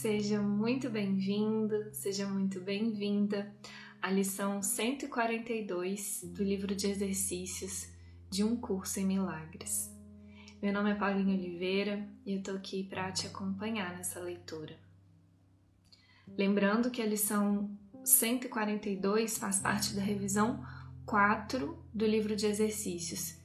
Seja muito bem-vindo, seja muito bem-vinda à lição 142 do livro de exercícios de um curso em milagres. Meu nome é Paulinho Oliveira e eu tô aqui para te acompanhar nessa leitura. Lembrando que a lição 142 faz parte da revisão 4 do livro de exercícios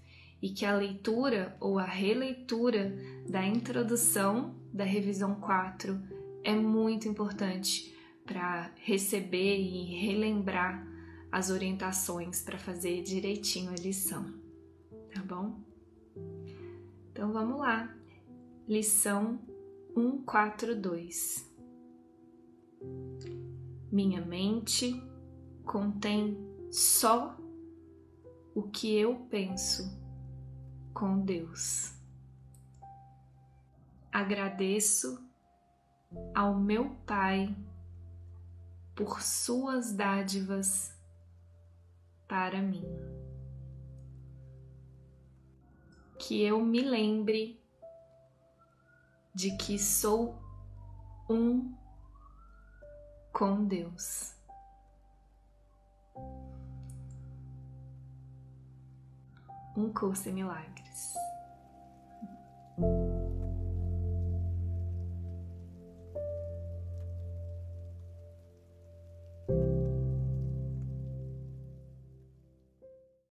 e que a leitura ou a releitura da introdução da revisão 4 é muito importante para receber e relembrar as orientações para fazer direitinho a lição, tá bom? Então vamos lá. Lição 142. Minha mente contém só o que eu penso com Deus. Agradeço ao meu Pai por suas dádivas para mim. Que eu me lembre de que sou um com Deus. Um curso em milagres.